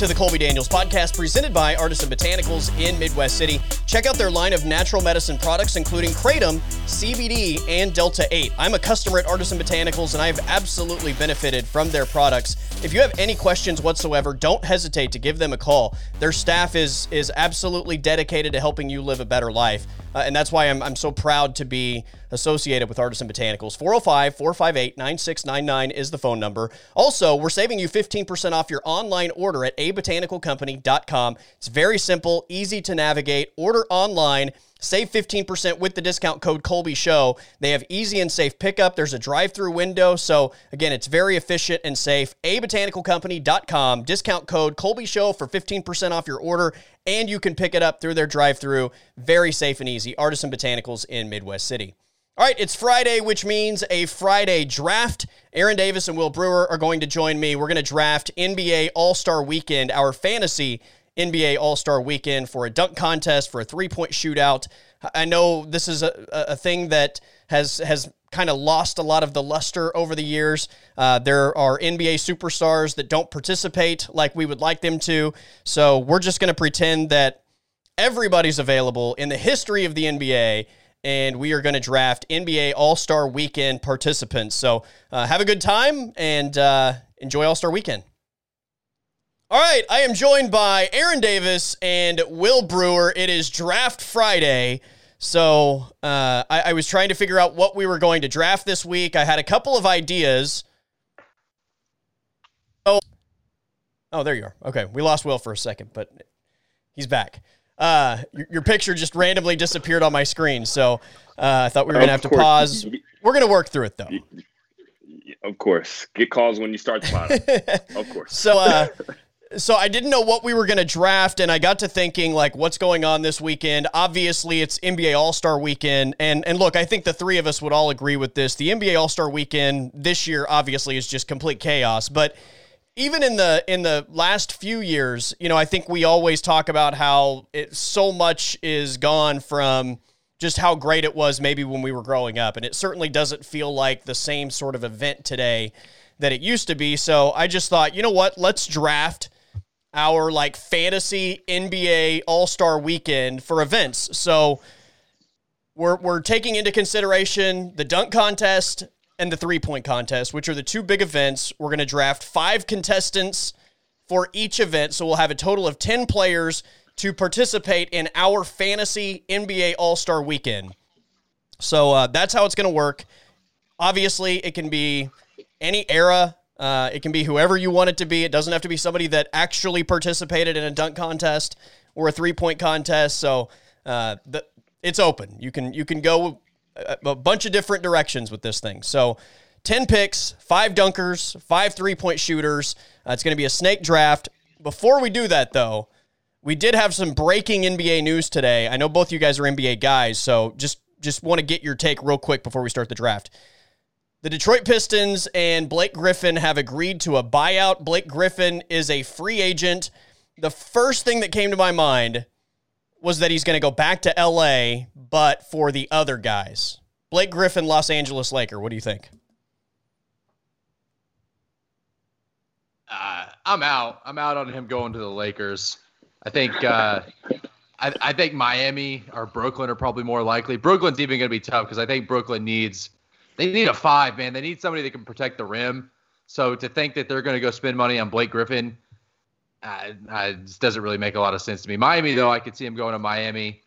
To the Colby Daniels podcast presented by Artisan Botanicals in Midwest City. Check out their line of natural medicine products, including Kratom, CBD, and Delta 8. I'm a customer at Artisan Botanicals and I have absolutely benefited from their products. If you have any questions whatsoever, don't hesitate to give them a call. Their staff is, is absolutely dedicated to helping you live a better life. Uh, and that's why I'm, I'm so proud to be associated with Artisan Botanicals. 405 458 9699 is the phone number. Also, we're saving you 15% off your online order at abotanicalcompany.com. It's very simple, easy to navigate. Order online. Save 15% with the discount code Colby Show. They have easy and safe pickup. There's a drive through window. So, again, it's very efficient and safe. abotanicalcompany.com. Discount code Colby Show for 15% off your order. And you can pick it up through their drive through. Very safe and easy. Artisan Botanicals in Midwest City. All right, it's Friday, which means a Friday draft. Aaron Davis and Will Brewer are going to join me. We're going to draft NBA All Star Weekend, our fantasy NBA All Star Weekend for a dunk contest, for a three point shootout. I know this is a, a thing that has has kind of lost a lot of the luster over the years. Uh, there are NBA superstars that don't participate like we would like them to. So we're just going to pretend that everybody's available in the history of the NBA and we are going to draft NBA All Star Weekend participants. So uh, have a good time and uh, enjoy All Star Weekend. All right, I am joined by Aaron Davis and Will Brewer. It is Draft Friday. So uh, I, I was trying to figure out what we were going to draft this week. I had a couple of ideas. Oh, oh, there you are. Okay, we lost Will for a second, but he's back uh, your, your, picture just randomly disappeared on my screen. So uh, I thought we were going to have to pause. We're going to work through it though. Of course. Get calls when you start the bottom. of course. So, uh, so I didn't know what we were going to draft, and I got to thinking like, what's going on this weekend? Obviously, it's NBA All Star Weekend, and and look, I think the three of us would all agree with this. The NBA All Star Weekend this year, obviously, is just complete chaos, but even in the in the last few years, you know, I think we always talk about how it, so much is gone from just how great it was maybe when we were growing up, and it certainly doesn't feel like the same sort of event today that it used to be. So I just thought, you know what, let's draft our like fantasy NBA All Star Weekend for events. So we're we're taking into consideration the dunk contest and the three point contest, which are the two big events. We're going to draft five contestants for each event. So we'll have a total of 10 players to participate in our fantasy NBA All Star weekend. So uh, that's how it's going to work. Obviously, it can be any era. Uh, it can be whoever you want it to be. It doesn't have to be somebody that actually participated in a dunk contest or a three point contest. So uh, the, it's open. You can you can go a bunch of different directions with this thing. So, 10 picks, five dunkers, five three point shooters. Uh, it's going to be a snake draft. Before we do that, though, we did have some breaking NBA news today. I know both you guys are NBA guys, so just just want to get your take real quick before we start the draft. The Detroit Pistons and Blake Griffin have agreed to a buyout. Blake Griffin is a free agent. The first thing that came to my mind was that he's going to go back to LA, but for the other guys. Blake Griffin, Los Angeles Laker. What do you think? Uh, I'm out. I'm out on him going to the Lakers. I think uh, I, I, think Miami or Brooklyn are probably more likely. Brooklyn's even going to be tough because I think Brooklyn needs they need a five man. They need somebody that can protect the rim. So to think that they're going to go spend money on Blake Griffin uh, it just doesn't really make a lot of sense to me. Miami, though, I could see him going to Miami.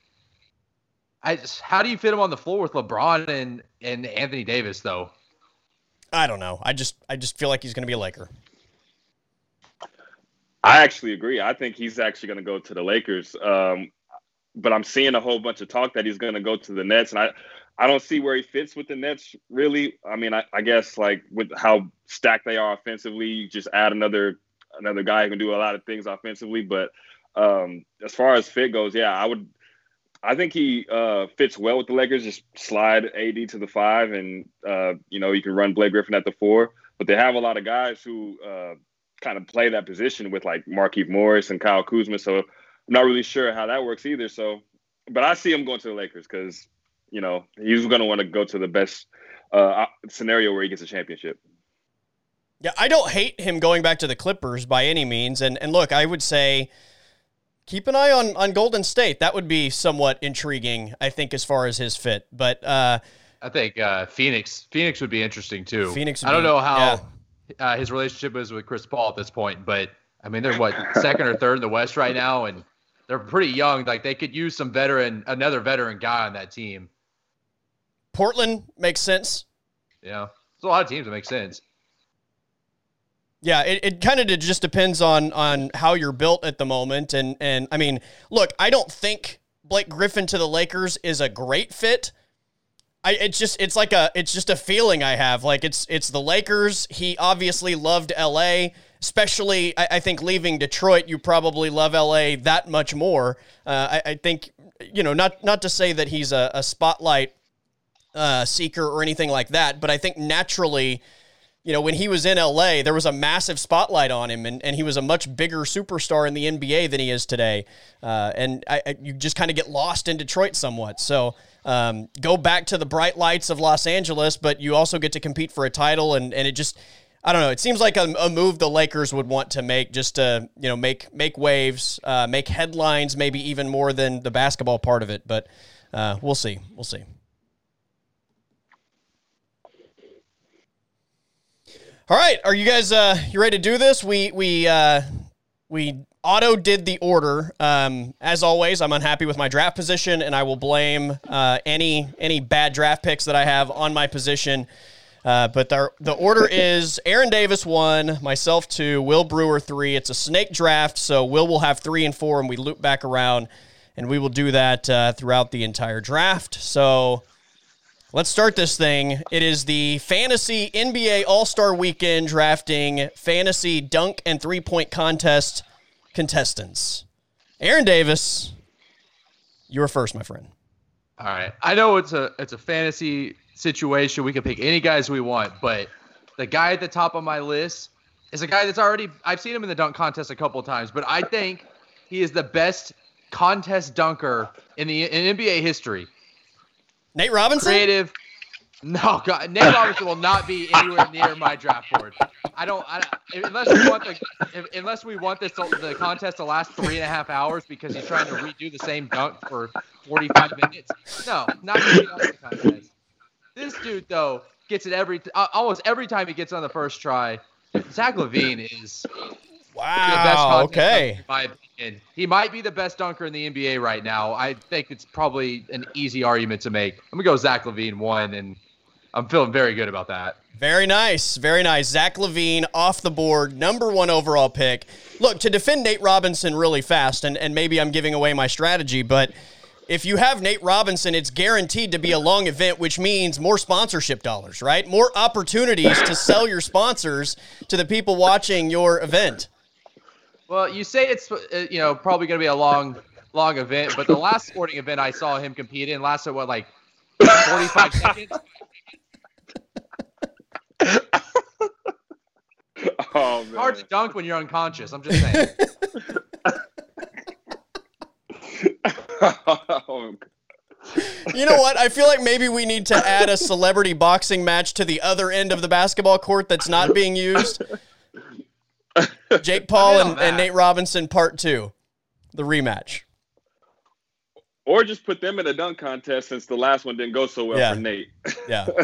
I just, how do you fit him on the floor with LeBron and and Anthony Davis, though? I don't know. I just I just feel like he's going to be a Laker. I actually agree. I think he's actually going to go to the Lakers. Um, but I'm seeing a whole bunch of talk that he's going to go to the Nets, and I I don't see where he fits with the Nets really. I mean, I, I guess like with how stacked they are offensively, you just add another another guy who can do a lot of things offensively. But um, as far as fit goes, yeah, I would. I think he uh, fits well with the Lakers. Just slide AD to the five, and uh, you know you can run Blake Griffin at the four. But they have a lot of guys who uh, kind of play that position with like Markieff Morris and Kyle Kuzma. So I'm not really sure how that works either. So, but I see him going to the Lakers because you know he's going to want to go to the best uh, scenario where he gets a championship. Yeah, I don't hate him going back to the Clippers by any means. And and look, I would say keep an eye on on Golden State. That would be somewhat intriguing, I think, as far as his fit. But uh, I think uh, Phoenix Phoenix would be interesting too. Phoenix. I don't be, know how yeah. uh, his relationship is with Chris Paul at this point, but I mean they're what second or third in the West right now, and they're pretty young. Like they could use some veteran, another veteran guy on that team. Portland makes sense. Yeah, there's a lot of teams that make sense. Yeah, it, it kind of just depends on on how you're built at the moment, and and I mean, look, I don't think Blake Griffin to the Lakers is a great fit. I it's just it's like a it's just a feeling I have. Like it's it's the Lakers. He obviously loved L.A. Especially, I, I think leaving Detroit, you probably love L.A. that much more. Uh, I, I think you know not not to say that he's a, a spotlight uh, seeker or anything like that, but I think naturally you know, when he was in LA, there was a massive spotlight on him, and, and he was a much bigger superstar in the NBA than he is today. Uh, and I, I, you just kind of get lost in Detroit somewhat. So um, go back to the bright lights of Los Angeles, but you also get to compete for a title, and, and it just. I don't know. It seems like a, a move the Lakers would want to make, just to you know make make waves, uh, make headlines, maybe even more than the basketball part of it. But uh, we'll see. We'll see. All right, are you guys uh you ready to do this? We we uh we auto did the order. Um, as always, I'm unhappy with my draft position, and I will blame uh, any any bad draft picks that I have on my position. Uh, but the, the order is Aaron Davis one, myself two, Will Brewer three. It's a snake draft, so Will will have three and four, and we loop back around, and we will do that uh, throughout the entire draft. So Let's start this thing. It is the Fantasy NBA All Star Weekend drafting fantasy dunk and three point contest contestants. Aaron Davis, you are first, my friend. All right. I know it's a it's a fantasy situation. We can pick any guys we want, but the guy at the top of my list is a guy that's already I've seen him in the dunk contest a couple times, but I think he is the best contest dunker in the in NBA history. Nate Robinson? Creative. No, God, Nate Robinson will not be anywhere near my draft board. I don't, I, unless we want the, unless we want this the contest to last three and a half hours because he's trying to redo the same dunk for 45 minutes. No, not going to the contest. This dude though gets it every, uh, almost every time he gets on the first try. Zach LaVine is Wow. okay. my He might be the best dunker in the NBA right now. I think it's probably an easy argument to make. I'm gonna go Zach LaVine one, and I'm feeling very good about that. Very nice. Very nice. Zach LaVine off the board, number one overall pick. Look, to defend Nate Robinson really fast, and, and maybe I'm giving away my strategy, but if you have Nate Robinson, it's guaranteed to be a long event, which means more sponsorship dollars, right? More opportunities to sell your sponsors to the people watching your event. Well, you say it's uh, you know probably going to be a long long event, but the last sporting event I saw him compete in lasted what like 45 seconds. Oh, man. Hard to dunk when you're unconscious. I'm just saying. You know what? I feel like maybe we need to add a celebrity boxing match to the other end of the basketball court that's not being used. Jake Paul and, and Nate Robinson part two, the rematch. Or just put them in a dunk contest since the last one didn't go so well Yeah. for Nate. Yeah.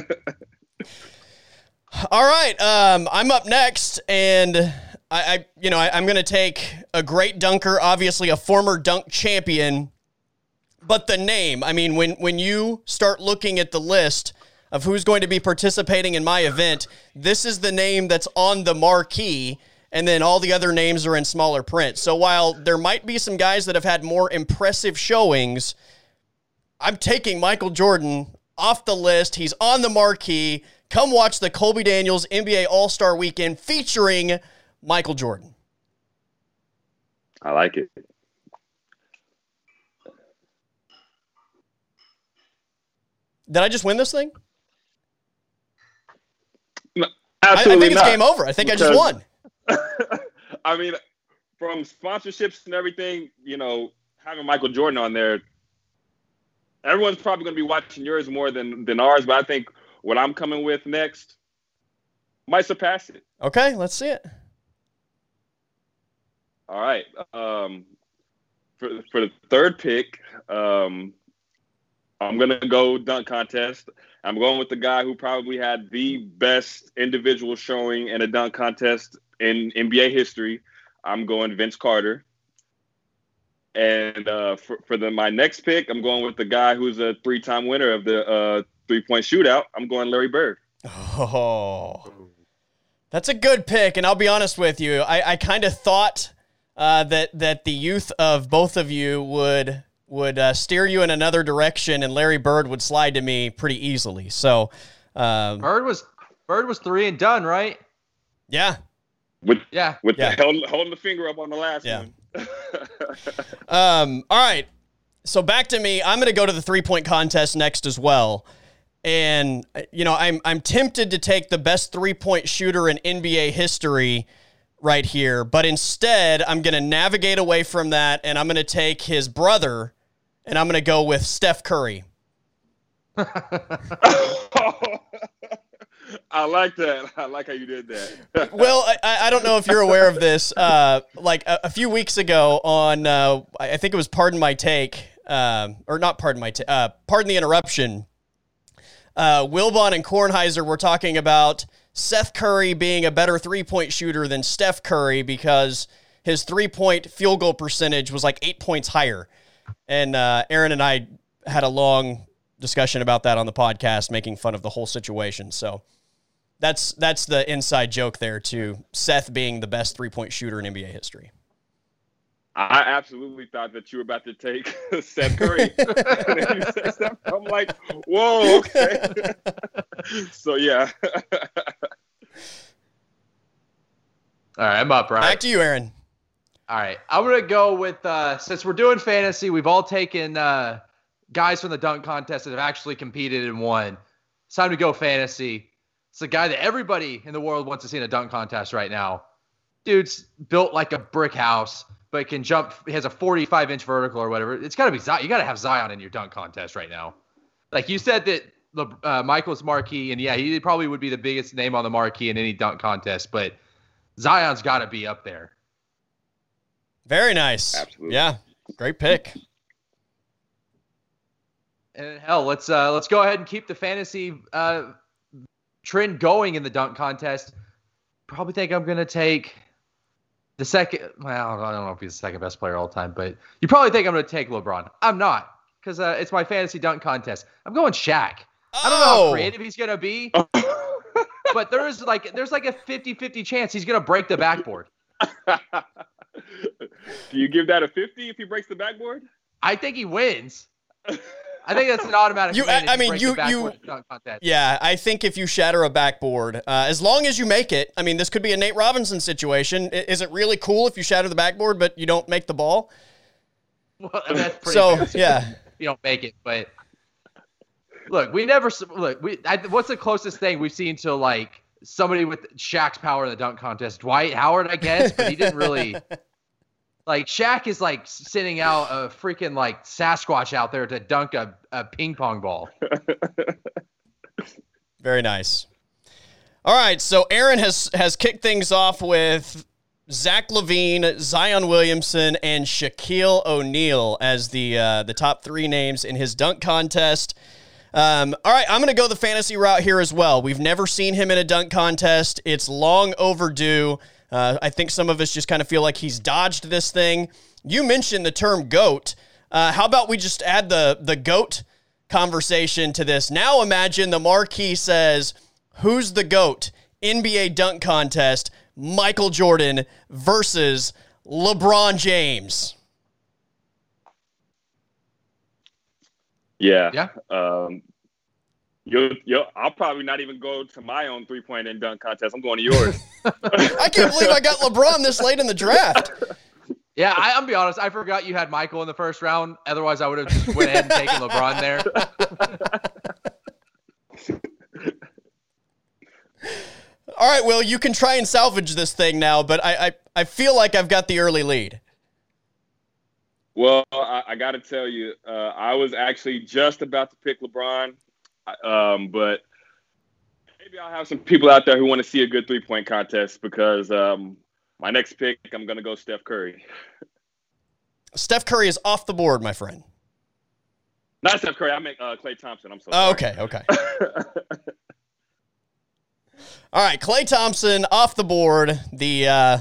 All right. Um, I'm up next, and I, I you know, I, I'm going to take a great dunker, obviously a former dunk champion, but the name. I mean, when when you start looking at the list of who's going to be participating in my event, this is the name that's on the marquee. And then all the other names are in smaller print. So while there might be some guys that have had more impressive showings, I'm taking Michael Jordan off the list. He's on the marquee. Come watch the Colby Daniels NBA All Star Weekend featuring Michael Jordan. I like it. Did I just win this thing? I, Absolutely I think it's not. game over. I think I just won. I mean, from sponsorships and everything, you know, having Michael Jordan on there, everyone's probably going to be watching yours more than than ours. But I think what I'm coming with next, might surpass it. Okay, let's see it. All right. Um, for for the third pick, um, I'm gonna go dunk contest. I'm going with the guy who probably had the best individual showing in a dunk contest in NBA history. I'm going Vince Carter. And uh, for for the my next pick, I'm going with the guy who's a three-time winner of the uh, three-point shootout. I'm going Larry Bird. Oh, that's a good pick. And I'll be honest with you, I, I kind of thought uh, that that the youth of both of you would would uh, steer you in another direction, and Larry Bird would slide to me pretty easily. So, um, Bird was Bird was three and done, right? yeah, With Yeah. with Yeah. the holding, holding the finger up on the last Yeah. one. Um, all right. So back to me. I'm going to go to the three point contest next as well. And you know, I'm I'm tempted to take the best three point shooter in NBA history right here, but instead I'm going to navigate away from that and I'm going to take his brother and I'm going to go with Steph Curry. I like that. I like how you did that. Well, I- I, don't know if you're aware of this. Uh, like a, a few weeks ago on, uh, I think it was Pardon My Take, um, or not Pardon My Take, uh, Pardon the Interruption. Uh, Wilbon and Kornheiser were talking about Seth Curry being a better three point shooter than Steph Curry because his three point field goal percentage was like eight points higher. And uh, Aaron and I had a long discussion about that on the podcast, making fun of the whole situation. So that's that's the inside joke there to Seth being the best three point shooter in NBA history. I absolutely thought that you were about to take Steph Curry. And then you said Steph- I'm like, whoa, okay. so yeah. All right, I'm up, right? Back to you, Aaron. All right, I'm gonna go with uh, since we're doing fantasy, we've all taken uh, guys from the dunk contest that have actually competed and won. It's time to go fantasy. It's the guy that everybody in the world wants to see in a dunk contest right now. Dude's built like a brick house, but can jump. He has a 45 inch vertical or whatever. It's got to be Zion. You got to have Zion in your dunk contest right now. Like you said that Le- uh, Michael's marquee, and yeah, he probably would be the biggest name on the marquee in any dunk contest, but Zion's got to be up there. Very nice. Absolutely. Yeah, great pick. And hell, let's uh, let's go ahead and keep the fantasy uh, trend going in the dunk contest. Probably think I'm gonna take the second. Well, I don't know if he's the second best player all time, but you probably think I'm gonna take LeBron. I'm not because uh, it's my fantasy dunk contest. I'm going Shaq. I don't know how Oh. creative he's gonna be, but there's like there's like a 50-50 chance he's gonna break the backboard. Do you give that a 50 if he breaks the backboard? I think he wins. I think that's an automatic. You- I- mean, you- you-. Yeah, I think if you shatter a backboard, uh, as long as you make it, I mean, this could be a Nate Robinson situation. Is it really cool if you shatter the backboard but you don't make the ball? Well, that's pretty So yeah, you don't make it. But look, we never look. We I, what's the closest thing we've seen to like somebody with Shaq's power in the dunk contest? Dwight Howard, I guess, but he didn't really. Like Shaq is like sending out a freaking like Sasquatch out there to dunk a, a ping pong ball. very nice. All right, so Aaron has has kicked things off with Zach LaVine, Zion Williamson, and Shaquille O'Neal as the uh, the top three names in his dunk contest. Um, all right, I'm going to go the fantasy route here as well. We've never seen him in a dunk contest. It's long overdue. Uh, I think some of us just kind of feel like he's dodged this thing. You mentioned the term GOAT. Uh, how about we just add the, the GOAT conversation to this? Now imagine the marquee says, Who's the GOAT? NBA dunk contest, Michael Jordan versus LeBron James. Yeah. Yeah. Um, you'll, you'll, I'll probably not even go to my own three point and dunk contest. I'm going to yours. I can't believe I got LeBron this late in the draft. Yeah, I, I'm be honest. I forgot you had Michael in the first round. Otherwise, I would have just went ahead and taken LeBron there. All right, Will, you can try and salvage this thing now, but I, I, I feel like I've got the early lead. Well, I, I got to tell you, uh, I was actually just about to pick LeBron, um, but maybe I'll have some people out there who want to see a good three point contest because um, my next pick, I'm going to go Steph Curry. Steph Curry is off the board, my friend. Not Steph Curry. I make uh, Klay Thompson. I'm so oh, okay, okay. All right, Klay Thompson off the board, the uh,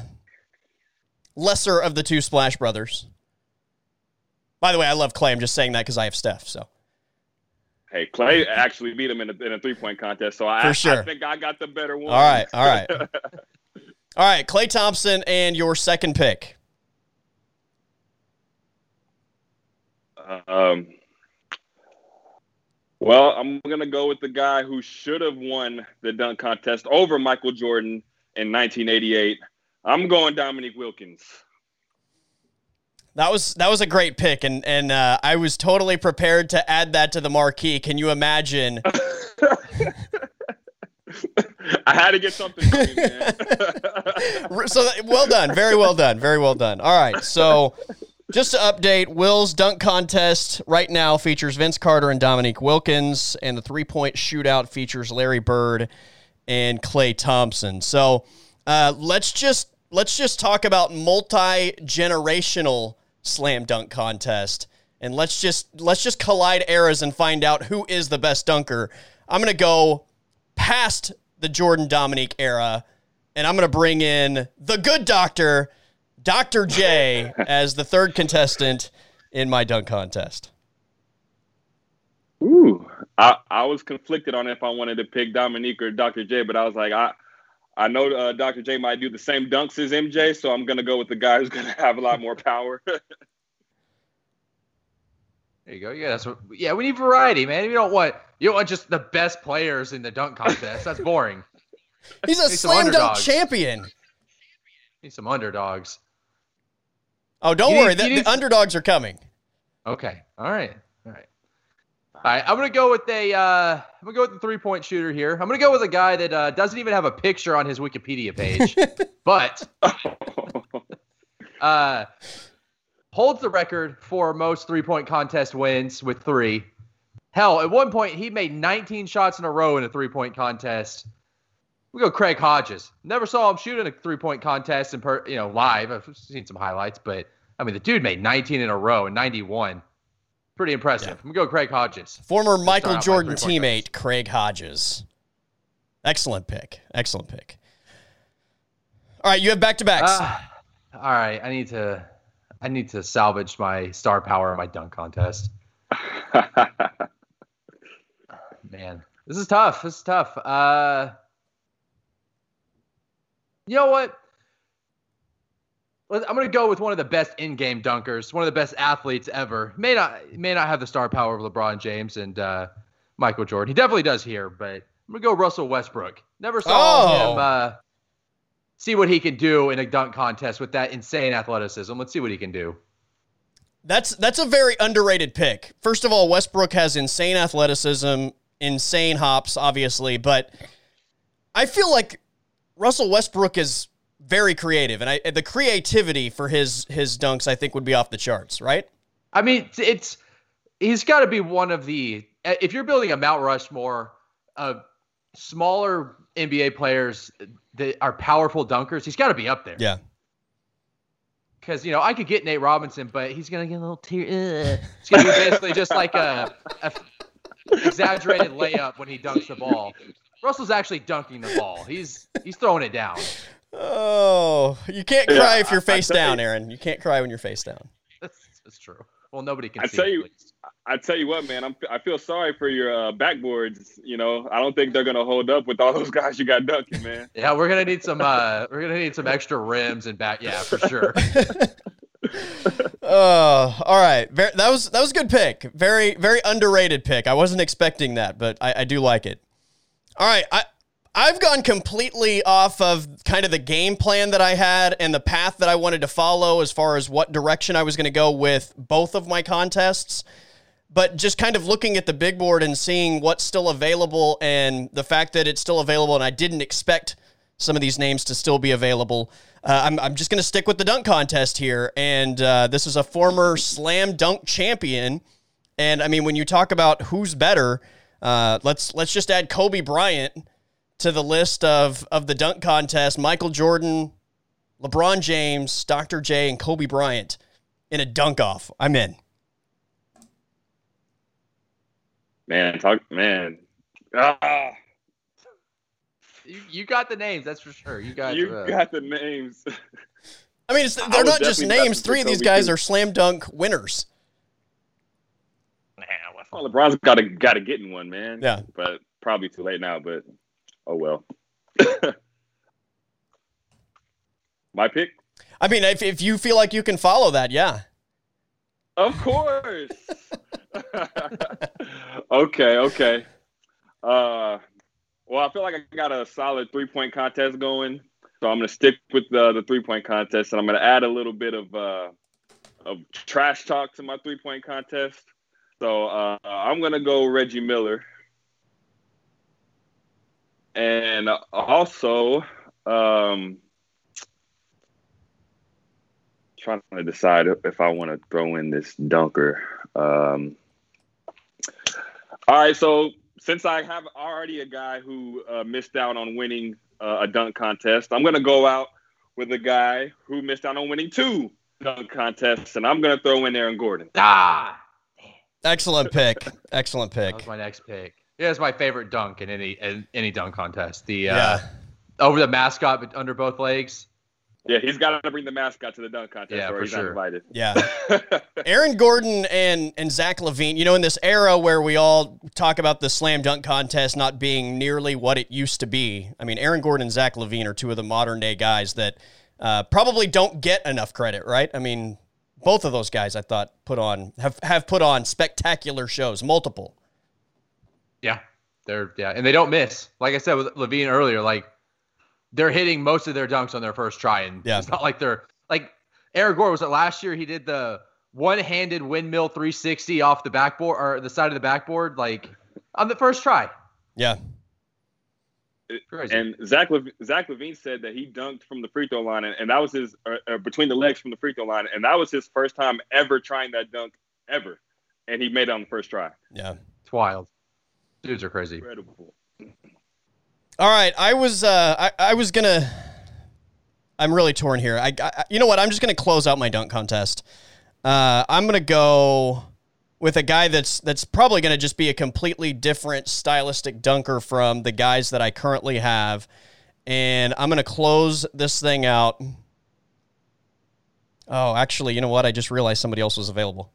lesser of the two Splash Brothers. By the way, I love Klay. I'm just saying that because I have Steph. So. Hey, Klay actually beat him in a, in a three point contest, so I, sure. I think I got the better one. All right, all right, all right. Klay Thompson and your second pick. Um, well, I'm going to go with the guy who should have won the dunk contest over Michael Jordan in 1988. I'm going Dominique Wilkins. That was that was a great pick, and and uh, I was totally prepared to add that to the marquee. Can you imagine? I had to get something. so well done, very well done, very well done. All right, so just to update, Will's dunk contest right now features Vince Carter and Dominique Wilkins, and the three point shootout features Larry Bird and Klay Thompson. So uh, let's just let's just talk about multi generational slam dunk contest, and let's just let's just collide eras and find out who is the best dunker. I'm gonna go past the Jordan Dominique era, and I'm gonna bring in the good doctor Dr. J as the third contestant in my dunk contest. Ooh, I, I was conflicted on if I wanted to pick Dominique or Dr. J, but I was like, I I know uh, Dr. J might do the same dunks as MJ, so I'm gonna go with the guy who's gonna have a lot more power. there you go. Yeah, that's what. Yeah, we need variety, man. You don't want you don't want just the best players in the dunk contest. That's boring. He's a slam dunk champion. Need some underdogs. Oh, don't you worry. Need, the, the underdogs are coming. Okay. All right. All right. All right. I'm gonna go with a. Uh, I'm gonna go with the three point shooter here. I'm gonna go with a guy that uh, doesn't even have a picture on his Wikipedia page, but uh, holds the record for most three point contest wins with three. Hell, at one point he made 19 shots in a row in a three point contest. We go Craig Hodges. Never saw him shoot in a three point contest in per, you know live. I've seen some highlights, but I mean the dude made 19 in a row in 91. Pretty impressive. Yeah. I'm gonna go Craig Hodges. Former Michael Jordan teammate Craig Hodges. Excellent pick. Excellent pick. All right, you have back to backs. Uh, all right, I need to I need to salvage my star power in my dunk contest. Man, this is tough. This is tough. Uh you know what? I'm going to go with one of the best in-game dunkers, one of the best athletes ever. May not may not have the star power of LeBron James and uh, Michael Jordan. He definitely does here, but I'm going to go Russell Westbrook. Never saw oh. him uh, see what he can do in a dunk contest with that insane athleticism. Let's see what he can do. That's that's a very underrated pick. First of all, Westbrook has insane athleticism, insane hops, obviously, but I feel like Russell Westbrook is very creative, and I the creativity for his his dunks I think would be off the charts, right? I mean, it's he's got to be one of the eh, if you're building a Mount Rushmore of smaller NBA players that are powerful dunkers, he's got to be up there. Yeah. Because you know I could get Nate Robinson, but he's gonna get a little tear. Eh. It's gonna be basically just like a, a exaggerated layup when he dunks the ball. Russell's actually dunking the ball. He's he's throwing it down. Oh, you can't cry yeah, if you're face down, you, Aaron. You can't cry when you're face down. That's, that's true. Well, nobody can. I tell you, I tell you what, man. I'm I feel sorry for your uh, backboards. You know, I don't think they're gonna hold up with all those guys you got dunking, man. yeah, we're gonna need some. uh We're gonna need some extra rims and back. Yeah, for sure. Oh, uh, all right. Very, that was that was a good pick. Very very underrated pick. I wasn't expecting that, but I, I do like it. All right, I I've gone completely off of kind of the game plan that I had and the path that I wanted to follow as far as what direction I was going to go with both of my contests. But just kind of looking at the big board and seeing what's still available and the fact that it's still available, and I didn't expect some of these names to still be available. Uh, I'm, I'm just going to stick with the dunk contest here. And uh, this is a former slam dunk champion. And I mean, when you talk about who's better, uh, let's let's just add Kobe Bryant to the list of of the dunk contest. Michael Jordan, LeBron James, Dr. J, and Kobe Bryant in a dunk off. I'm in. Man, talk man. Ah, You, you got the names, that's for sure. You got. you uh, got the names. I mean, it's, they're was not just names. Three of these guys too. are slam dunk winners. Well, LeBron's got to got to get in one, man. Yeah. but probably too late now. But oh well. My pick, I mean, if, if you feel like you can follow that, yeah. of course. okay, okay. Uh, well, I feel like I got a solid three point contest going, so I'm gonna stick with the the three point contest, and I'm gonna add a little bit of uh of trash talk to my three point contest. So uh, I'm gonna go Reggie Miller, and also um, trying to decide if I want to throw in this dunker. Um, all right, so since I have already a guy who uh, missed out on winning uh, a dunk contest, I'm gonna go out with a guy who missed out on winning two dunk contests, and I'm gonna throw in Aaron Gordon. Ah, Excellent pick. Excellent that pick. was my next pick. Yeah, it's my favorite dunk in any in any dunk contest. The uh, Yeah. over the mascot but under both legs. Yeah, he's got to bring the mascot to the dunk contest, Yeah, or for he's sure. not invited. Yeah. Aaron Gordon and and Zach LaVine. You know, in this era where we all talk about the slam dunk contest not being nearly what it used to be. I mean, Aaron Gordon and Zach LaVine are two of the modern day guys that uh, probably don't get enough credit, right? I mean, both of those guys I thought put on have have put on spectacular shows, multiple. Yeah, they're yeah, and they don't miss. Like I said with LaVine earlier, like they're hitting most of their dunks on their first try, and Yeah. it's not like they're like Aaron Gore was it last year? He did the one-handed windmill 360 off the backboard or the side of the backboard, like on the first try. Yeah. Crazy. And Zach Lev- Zach LaVine said that he dunked from the free throw line, and, and that was his uh, uh, between the legs from the free throw line, and that was his first time ever trying that dunk ever, and he made it on the first try. Yeah. it's wild. Dudes are crazy. Incredible. All right, I was uh, I, I was gonna. I'm really torn here. I, I you know what? I'm just gonna close out my dunk contest. Uh, I'm gonna go with a guy that's that's probably gonna just be a completely different stylistic dunker from the guys that I currently have, and I'm gonna close this thing out. Oh, actually, you know what? I just realized somebody else was available.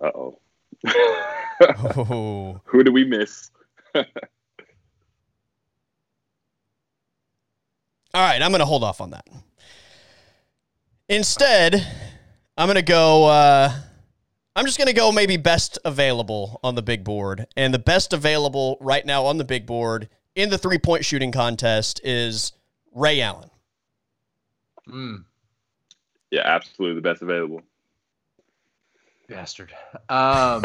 Uh oh. Oh. Who do we miss? All right, I'm going to hold off on that. Instead, I'm going to go. Uh, I'm just going to go maybe best available on the big board. And the best available right now on the big board in the three point shooting contest is Ray Allen. Mm, Yeah, absolutely the best available. Bastard. Um,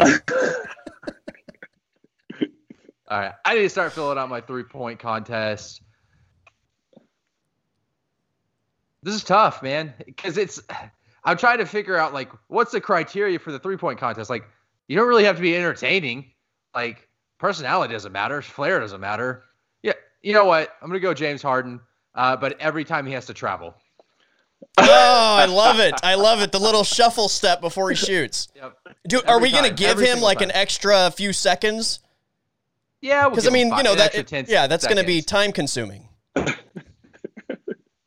all right, I need to start filling out my three-point contest. This is tough, man, because it's. I'm trying to figure out like what's the criteria for the three-point contest. Like, you don't really have to be entertaining. Like, personality doesn't matter, flair doesn't matter. Yeah, you know what? I'm gonna go James Harden, uh, but every time he has to travel. Oh, I love it. I love it. The little shuffle step before he shoots. Yep. Do, are Every we going to give Every him like an extra few seconds? Yeah, we'll Because I mean, five- you know that. it- yeah, that's going to be time consuming.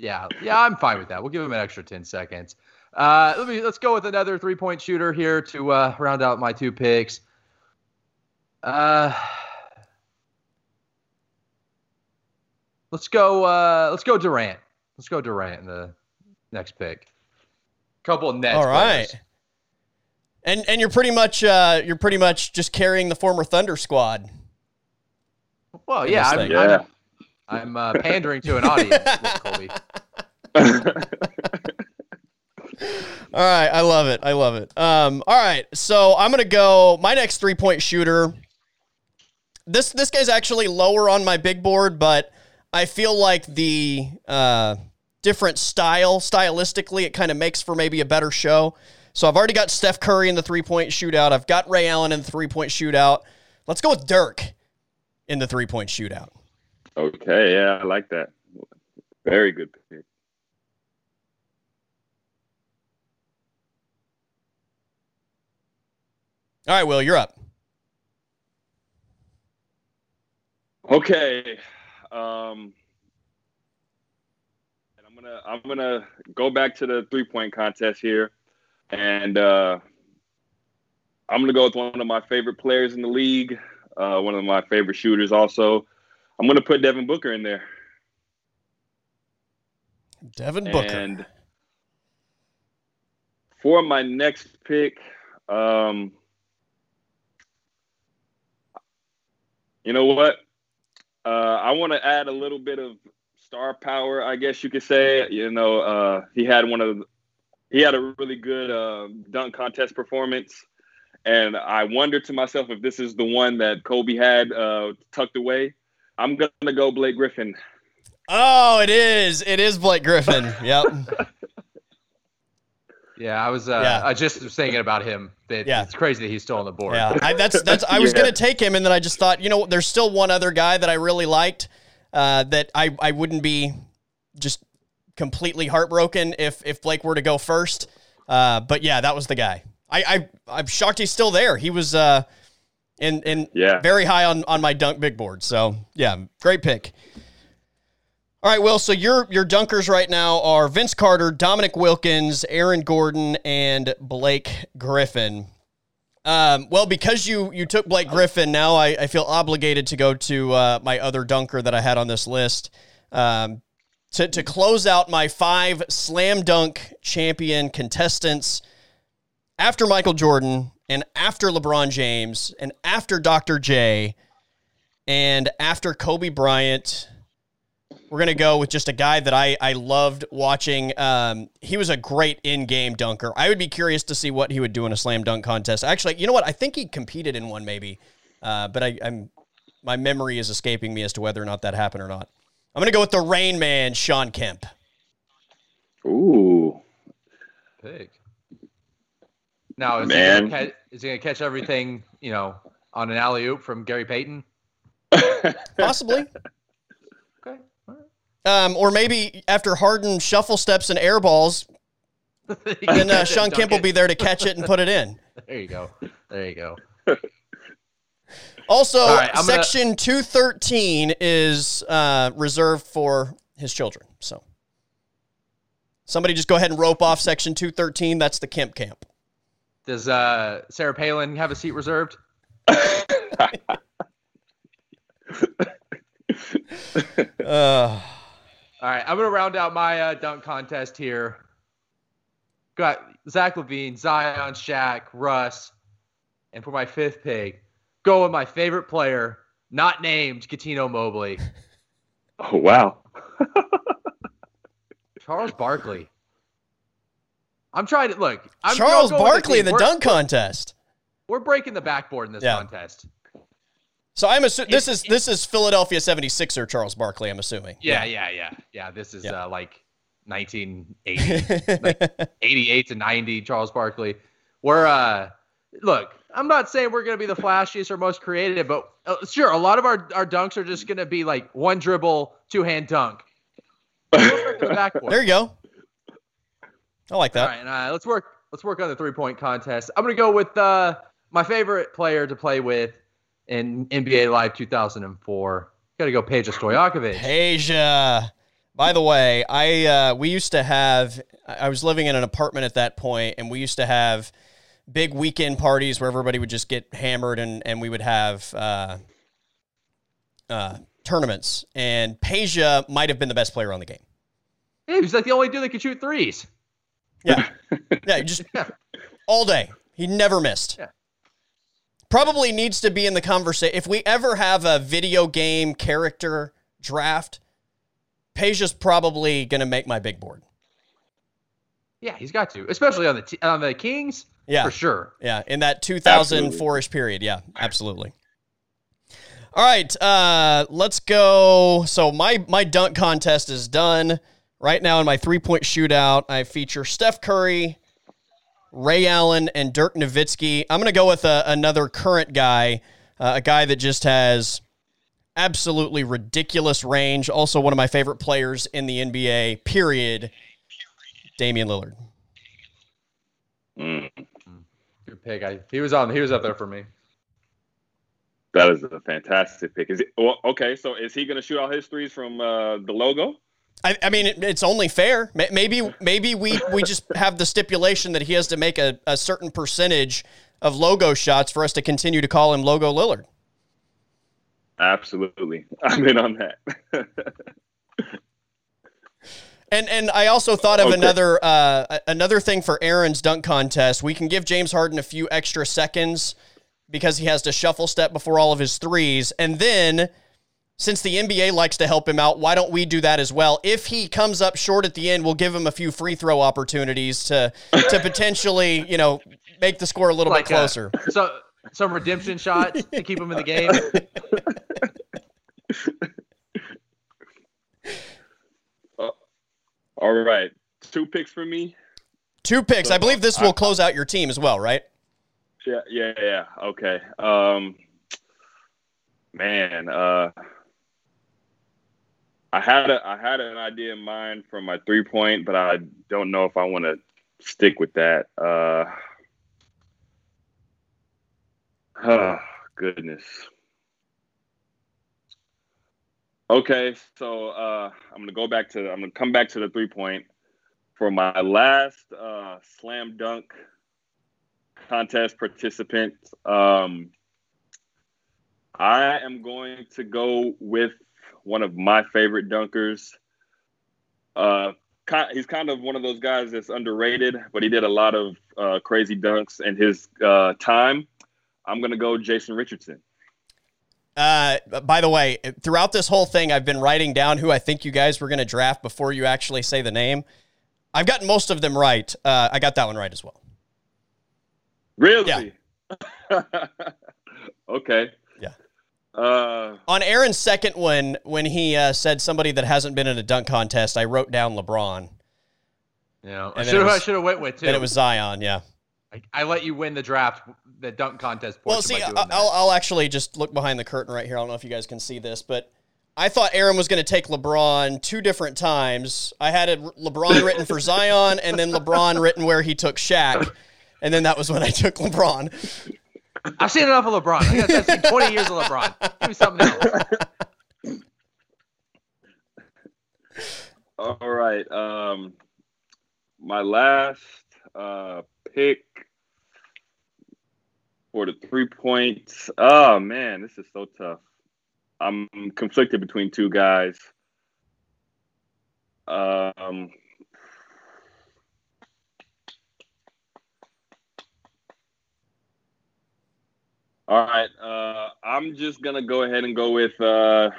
Yeah, yeah, I'm fine with that. We'll give him an extra ten seconds. Uh, let me let's go with another three point shooter here to uh, round out my two picks. Uh, let's go. Uh, let's go Durant. Let's go Durant in the next pick. Couple of Nets. All right. players. And and you're pretty much uh, you're pretty much just carrying the former Thunder squad. Well, yeah, I'm. Yeah. I'm, I'm uh, pandering to an audience, Colby. All right, I love it. I love it. Um, all right, so I'm gonna go my next three point shooter. This this guy's actually lower on my big board, but I feel like the uh, different style, stylistically, it kind of makes for maybe a better show. So I've already got Steph Curry in the three point shootout. I've got Ray Allen in the three point shootout. Let's go with Dirk in the three point shootout. Okay, yeah, I like that. Very good pick. All right, Will, you're up. Okay. Um, gonna I'm gonna go back to the three point contest here, and uh, I'm gonna go with one of my favorite players in the league, uh, one of my favorite shooters. Also, I'm gonna put Devin Booker in there. Devin Booker. And for my next pick, um, you know what? Uh, I want to add a little bit of star power, I guess you could say. You know, uh, he had one of he had a really good uh, dunk contest performance, and I wonder to myself if this is the one that Kobe had uh, tucked away. I'm gonna go Blake Griffin. Oh, it is. It is Blake Griffin. Yep. Yeah, I was. Uh, Yeah. I just was thinking about him. That Yeah. it's crazy that he's still on the board. Yeah, I, that's that's. I was Yeah. gonna take him, and then I just thought, you know, there's still one other guy that I really liked. Uh, that I I wouldn't be just completely heartbroken if if Blake were to go first. Uh, but yeah, that was the guy. I, I I'm shocked he's still there. He was uh, in in Yeah. very high on on my dunk big board. So yeah, great pick. All right, Will. So your your dunkers right now are Vince Carter, Dominique Wilkins, Aaron Gordon, and Blake Griffin. Um, well, because you you took Blake Griffin, now I, I feel obligated to go to uh, my other dunker that I had on this list. Um, to, to close out my five slam dunk champion contestants after Michael Jordan and after LeBron James and after Dr. J and after Kobe Bryant. We're going to go with just a guy that I, I loved watching. Um, he was a great in game dunker. I would be curious to see what he would do in a slam dunk contest. Actually, you know what? I think he competed in one maybe, uh, but I, I'm my memory is escaping me as to whether or not that happened or not. I'm going to go with the Rain Man, Shawn Kemp. Ooh, Pick. Now is Man. he gonna catch, is he gonna catch everything you know on an alley oop from Gary Payton? Possibly. Okay. all Um, or maybe after Harden shuffle steps and air balls, then uh, Shawn dunk Kemp will be there to catch it and put it in. There you go. There you go. Also, All right, I'm gonna- Section 213 is uh, reserved for his children. So somebody just go ahead and rope off Section 213. That's the Kemp camp. Does uh, Sarah Palin have a seat reserved? Uh, All right, I'm gonna round out my uh, dunk contest here. Got Zach LaVine, Zion, Shaq, Russ, and for my fifth pick, go with my favorite player, not named Cuttino Mobley, oh wow. Charles Barkley. I'm trying to look. I'm Charles I'm going with Barkley in the. We're- dunk contest. We're breaking the backboard in this Yeah. contest. So I'm assuming this is this is Philadelphia 76er Charles Barkley. I'm assuming. Yeah, yeah, yeah, yeah. This is Yeah. uh, like 1980, 88 to 90. Charles Barkley. We're uh, look. I'm not saying we're gonna be the flashiest or most creative, but uh, sure, a lot of our our dunks are just gonna be like one dribble, two hand dunk. Let's work on the there you go. I like All that. right, uh, let's work. Let's work on the three point contest. I'm gonna go with uh, my favorite player to play with in NBA Live 2004. Got to go Peja Stojakovic. Asia. By the way, I uh, we used to have. I was living in an apartment at that point, and we used to have big weekend parties where everybody would just get hammered, and and we would have uh, uh, tournaments. And Peja might have been the best player on the game. Yeah, he was like the only dude that could shoot threes. Yeah, yeah, just all day. He never missed. Yeah. Probably needs to be in the conversation. If we ever have a video game character draft, Peja's probably going to make my big board. Yeah, he's got to, especially on the t- on the Kings Yeah. for sure. Yeah, in that 2004-ish period. Yeah, absolutely. All right, uh, let's go. So my my dunk contest is done. Right now in my three-point shootout, I feature Steph Curry, Ray Allen, and Dirk Nowitzki. I'm going to go with a, another current guy, uh, a guy that just has absolutely ridiculous range. Also, one of my favorite players in the NBA. Period. Damian Lillard. Mm, Good pick. I, he was on. He was up there for me. that is a fantastic pick. Is it well, okay? So is he going to shoot all his threes from uh, the logo? I, I mean, it, it's only fair. Maybe maybe we, we just have the stipulation that he has to make a, a certain percentage of logo shots for us to continue to call him Logo Lillard. Absolutely, I'm in on that. And and I also thought of Okay. another uh, another thing for Aaron's dunk contest. We can give James Harden a few extra seconds because he has to shuffle step before all of his threes, and then. Since the NBA likes to help him out, why don't we do that as well? If he comes up short at the end, we'll give him a few free throw opportunities to to potentially, you know, make the score a little Like bit uh, closer. so some redemption shots to keep him in the game. all right, two picks for me. Two picks. I believe this will close out your team as well, right? Yeah, yeah, yeah. Okay. Um, man, uh, I had a I had an idea in mind for my three point, but I don't know if I want to stick with that. Uh, oh, goodness. Okay, so uh, I'm gonna go back to I'm gonna come back to the three point for my last uh, slam dunk contest participant. Um, I am going to go with one of my favorite dunkers. Uh, he's kind of one of those guys that's underrated, but he did a lot of uh, crazy dunks in his uh, time. I'm going to go Jason Richardson. Uh, by the way, throughout this whole thing, I've been writing down who I think you guys were going to draft before you actually say the name. I've gotten most of them right. Uh, I got that one right as well. Really? okay. Yeah. Uh, On Aaron's second one, when he uh, said somebody that hasn't been in a dunk contest, I wrote down LeBron. Yeah, I should it have. I should have went with too. Then it was Zion. Yeah. I, I let you win the draft, the dunk contest. Well, see, I'll. I'll I'll actually just look behind the curtain right here. I don't know if you guys can see this, but I thought Aaron was going to take LeBron two different times. I had it LeBron written for Zion, and then LeBron written where he took Shaq, and then that was when I took LeBron. I've seen enough of LeBron. I've seen 20 years of LeBron. Give me something else. All right. Um, my last uh, pick for the three points. Oh man, this is so tough. I'm conflicted between two guys. Um, all right. Uh, I'm just gonna go ahead and go with uh,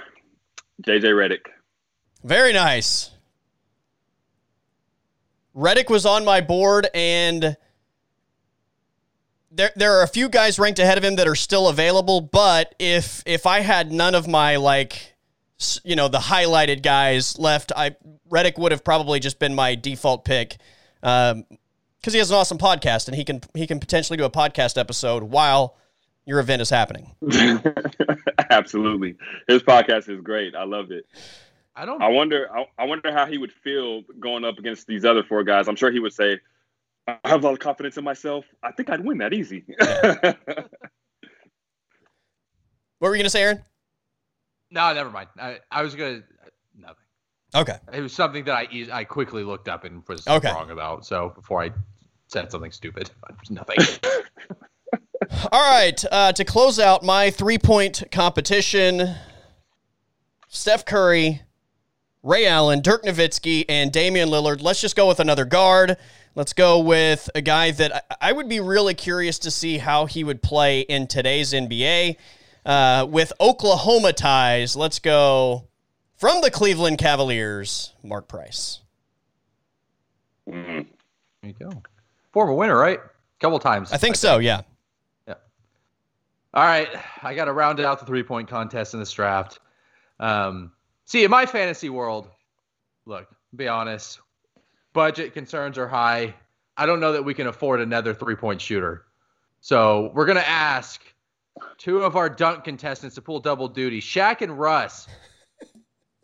JJ Redick. Very nice. Redick was on my board, and there there are a few guys ranked ahead of him that are still available. But if if I had none of my like, you know, the highlighted guys left, I Redick would have probably just been my default pick. Um, because he has an awesome podcast, and he can he can potentially do a podcast episode while your event is happening. Absolutely, his podcast is great. I loved it. I don't. I wonder. I, I wonder how he would feel going up against these other four guys. I'm sure he would say, "I have a lot of confidence in myself. I think I'd win that easy." What were you gonna say, Aaron? No, never mind. I, I was gonna nothing. Okay. It was something that I eas- I quickly looked up and was Okay. wrong about. So before I said something stupid, nothing. All right, uh, to close out my three point competition, Steph Curry, Ray Allen, Dirk Nowitzki, and Damian Lillard. Let's just go with another guard. Let's go with a guy that I, I would be really curious to see how he would play in today's NBA. Uh, with Oklahoma ties, let's go from the Cleveland Cavaliers, Mark Price. Mm. There you go. Former winner, right? couple times. I think so, yeah. All right, I got to round out the three point contest in this draft. Um, see, in my fantasy world, look, be honest, budget concerns are high. I don't know that we can afford another three point shooter. So we're going to ask two of our dunk contestants to pull double duty. Shaq and Russ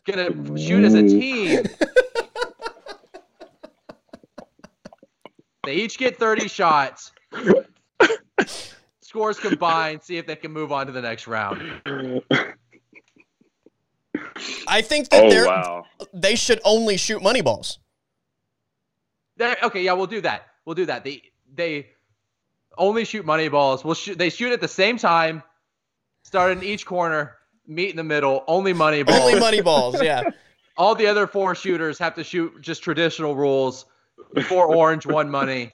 gonna shoot as a team. they each get 30 shots. Scores combined. See if they can move on to the next round. I think that Oh they're wow. they should only shoot money balls. There- okay, yeah, we'll do that. We'll do that. They they only shoot money balls. We'll shoot. They shoot at the same time. Start in each corner. Meet in the middle. Only money balls. Only money balls, yeah. All the other four shooters have to shoot just traditional rules. Four orange, one money.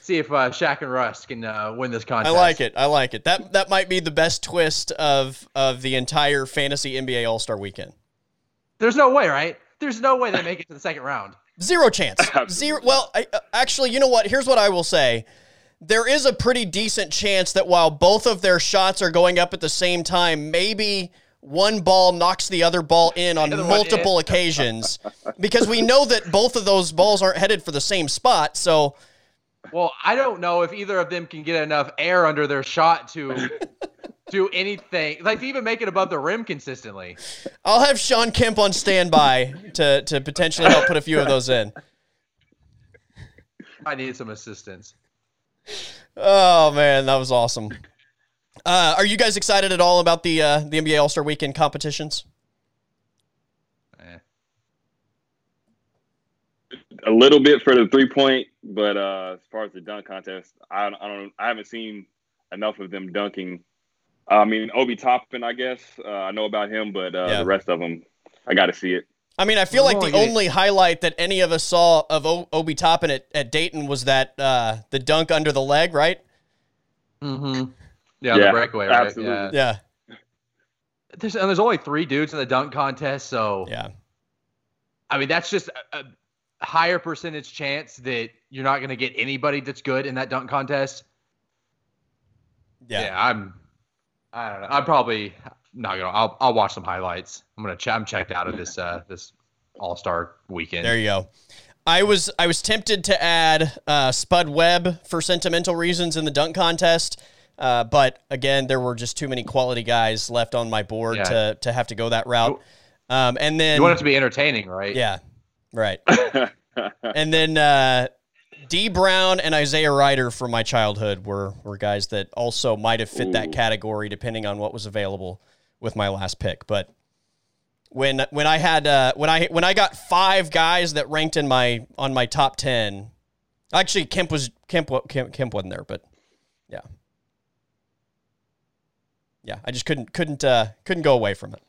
See if uh, Shaq and Russ can uh, win this contest. I like it. I like it. That that might be the best twist of of the entire fantasy NBA All Star weekend. There's no way, right? There's no way they make it to the second round. Zero chance. Zero. Well, I, uh, actually, you know what? Here's what I will say. There is a pretty decent chance that while both of their shots are going up at the same time, maybe one ball knocks the other ball in on The other multiple occasions because we know that both of those balls aren't headed for the same spot. So, Well, I don't know if either of them can get enough air under their shot to do anything, like to even make it above the rim consistently. I'll have Shawn Kemp on standby to to potentially help put a few of those in. I need some assistance. Oh man, that was awesome. Uh, are you guys excited at all about the uh, the NBA All Star Weekend competitions? A little bit for the three point, but uh, as far as the dunk contest, I, I don't, I haven't seen enough of them dunking. I mean, Obi Toppin, I guess uh, I know about him, but uh, Yeah. the rest of them, I got to see it. I mean, I feel like We're the only only highlight that any of us saw of o- Obi Toppin at, at Dayton was that uh, the dunk under the leg, right? Mm-hmm. Yeah, Yeah, the breakaway, right? absolutely. Yeah. Yeah, There's, and there's only three dudes in the dunk contest, so yeah, I mean that's just a, a higher percentage chance that you're not going to get anybody that's good in that dunk contest. yeah. I'm. I don't know. I'm probably not gonna. I'll I'll watch some highlights. I'm gonna. Ch- I'm checked out of this uh this All Star weekend. There you go. I was I was tempted to add uh, Spud Webb for sentimental reasons in the dunk contest, uh, but again, there were just too many quality guys left on my board Yeah. to to have to go that route. Um, and then you want it to be entertaining, right? yeah, right. and then uh, Dee Brown and Isaiah Rider from my childhood were were guys that also might have fit that category depending on what was available with my last pick. But when when I had uh, when I when I got five guys that ranked in my on my top ten, actually Kemp was Kemp Kemp, Kemp wasn't there, but yeah, yeah, I just couldn't couldn't uh, couldn't go away from it.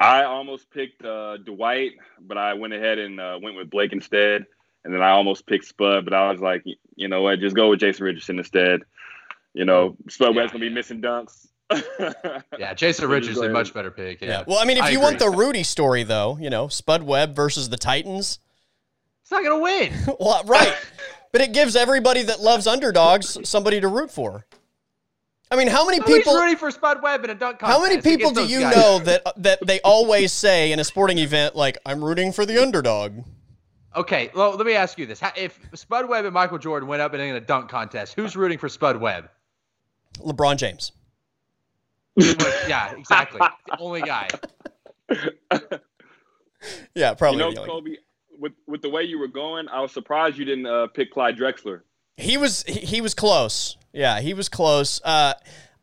I almost picked uh, Dwight, but I went ahead and uh, went with Blake instead. And then I almost picked Spud, but I was like, you know what, just go with Jason Richardson instead. You know, Spud Yeah, Webb's gonna be missing dunks. Yeah, Jason So just go Richardson, much better pick. Yeah. Well, I mean, if I you want the. Rudy story though, you know, Spud Webb versus the Titans. it's not gonna win. Well, right. but it gives everybody that loves underdogs somebody to root for. I mean, how many Nobody's people rooting for Spud Webb in a dunk contest. how many people do you guys. know that that they always say in a sporting event like I'm rooting for the underdog? Okay, well, let me ask you this: If Spud Webb and Michael Jordan went up in a dunk contest, who's rooting for Spud Webb? LeBron James. yeah, exactly. the only guy. Yeah, probably. you probably. know, Colby, with with the way you were going, I was surprised you didn't uh, pick Clyde Drexler. He was he, he was close. Yeah, he was close. Uh,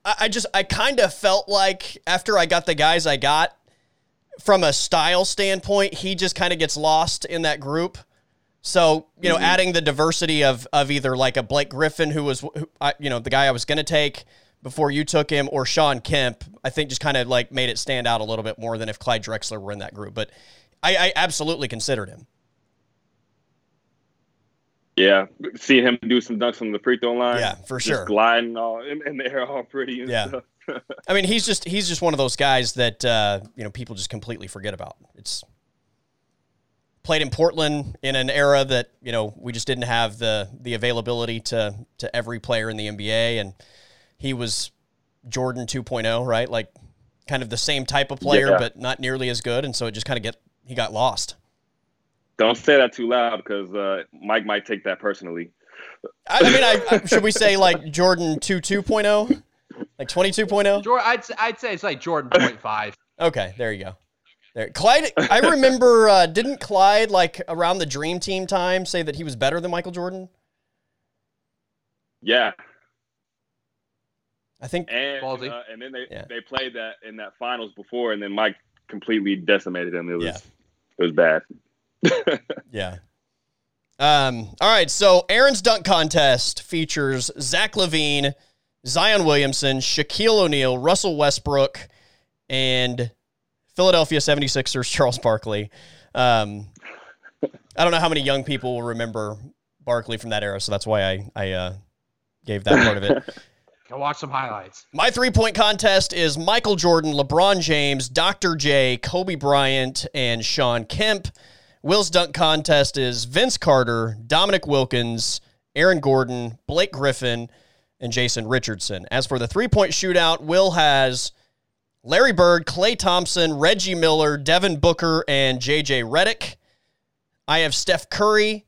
I, I just I kind of felt like after I got the guys I got, from a style standpoint, he just kind of gets lost in that group. So you know, adding the diversity of of either like a Blake Griffin, who was who, I, you know the guy I was going to take before you took him, or Shawn Kemp, I think just kind of like made it stand out a little bit more than if Clyde Drexler were in that group. But I, I absolutely considered him. Yeah, seeing him do some dunks on the free throw line. Yeah, for just sure. gliding all in, in the air, all pretty Yeah. stuff. I mean, he's just he's just one of those guys that uh, you know people just completely forget about. It's played in Portland in an era that you know we just didn't have the the availability to to every player in the NBA, and he was Jordan 2.0, right? Like kind of the same type of player, Yeah. but not nearly as good, and so it just kind of get he got lost. Don't say that too loud because uh, Mike might take that personally. I, I mean, I, I, should we say like Jordan 2 2.0? Like 22.0? Jordan, I'd, I'd say it's like Jordan point five. Okay, there you go. There, Clyde. I remember. Uh, didn't Clyde like around the Dream Team time say that he was better than Michael Jordan? Yeah, I think. and uh, and then they Yeah. they played that in that finals before, and then Mike completely decimated him. It was Yeah. it was bad. Yeah. Um. All right. So Aaron's dunk contest features Zach LaVine, Zion Williamson, Shaquille O'Neal, Russell Westbrook, and Philadelphia 76ers Charles Barkley. Um, I don't know how many young people will remember Barkley from that era, so that's why I I uh, gave that part of it. Go watch some highlights. My three point contest is Michael Jordan, LeBron James, Dr. J, Kobe Bryant, and Shawn Kemp. Will's dunk contest is Vince Carter, Dominique Wilkins, Aaron Gordon, Blake Griffin, and Jason Richardson. As for the three point shootout, Will has Larry Bird, Klay Thompson, Reggie Miller, Devin Booker, and JJ Redick. I have Steph Curry,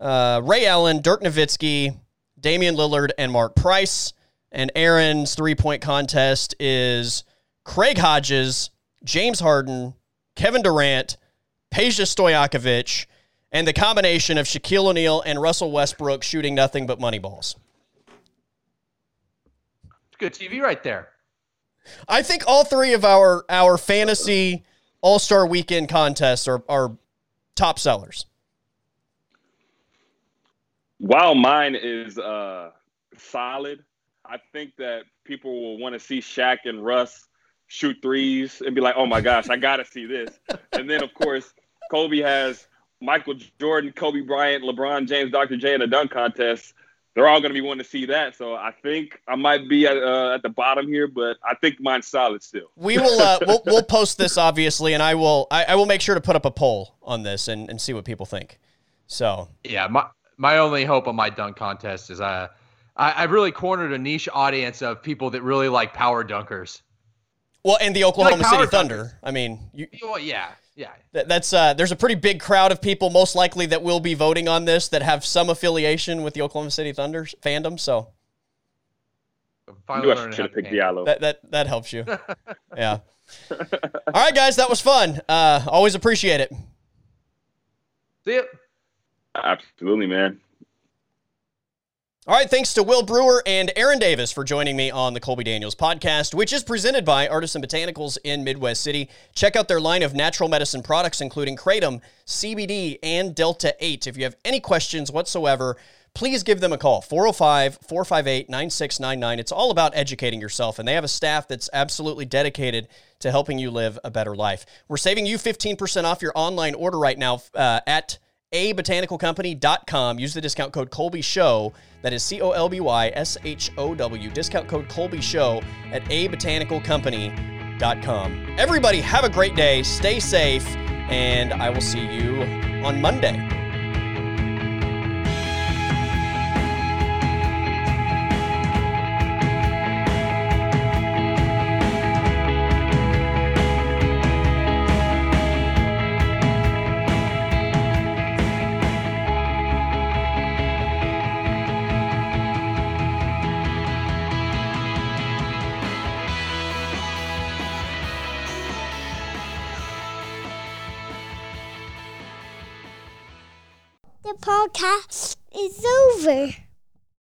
uh, Ray Allen, Dirk Nowitzki, Damian Lillard, and Mark Price. And Aaron's three point contest is Craig Hodges, James Harden, Kevin Durant, Peja Stojakovic, and the combination of Shaquille O'Neal and Russell Westbrook shooting nothing but money balls. It's good TV right there. I think all three of our our fantasy All Star Weekend contests are are top sellers. While mine is uh, solid, I think that people will want to see Shaq and Russ shoot threes and be like, "Oh my gosh, I got to see this." And then, of course, Colby has Michael Jordan, Kobe Bryant, LeBron James, Dr. J in a dunk contest. They're all going to be wanting to see that. So I think I might be at, uh, at the bottom here, but I think mine's solid still. We will uh, we'll, we'll post this obviously, and I will I, I will make sure to put up a poll on this and, and see what people think. So Yeah, my my only hope on my dunk contest is uh, I I really cornered a niche audience of people that really like power dunkers. Well, and the Oklahoma power City dunkers. Thunder. I mean, you, Well, yeah, yeah. That, that's uh, there's a pretty big crowd of people, most likely that will be voting on this that have some affiliation with the Oklahoma City Thunder fandom. So I Finally knew I should how have to picked paint. Diallo. that that that helps you. yeah. All right, guys, that was fun. Uh, always appreciate it. See ya. Absolutely, man. All right, thanks to Will Brewer and Aaron Davis for joining me on the Colby Daniels podcast, which is presented by Artisan Botanicals in Midwest City. Check out their line of natural medicine products, including Kratom, CBD, and Delta 8. If you have any questions whatsoever, please give them a call 405 458 9699. It's all about educating yourself, and they have a staff that's absolutely dedicated to helping you live a better life. We're saving you 15% off your online order right now uh, at abotanicalcompany.com. Use the discount code Colby Show. That is C O L B Y S H O W. Discount code Colby Show at abotanicalcompany.com. Everybody, have a great day. Stay safe, and I will see you on Monday. Podcast is over.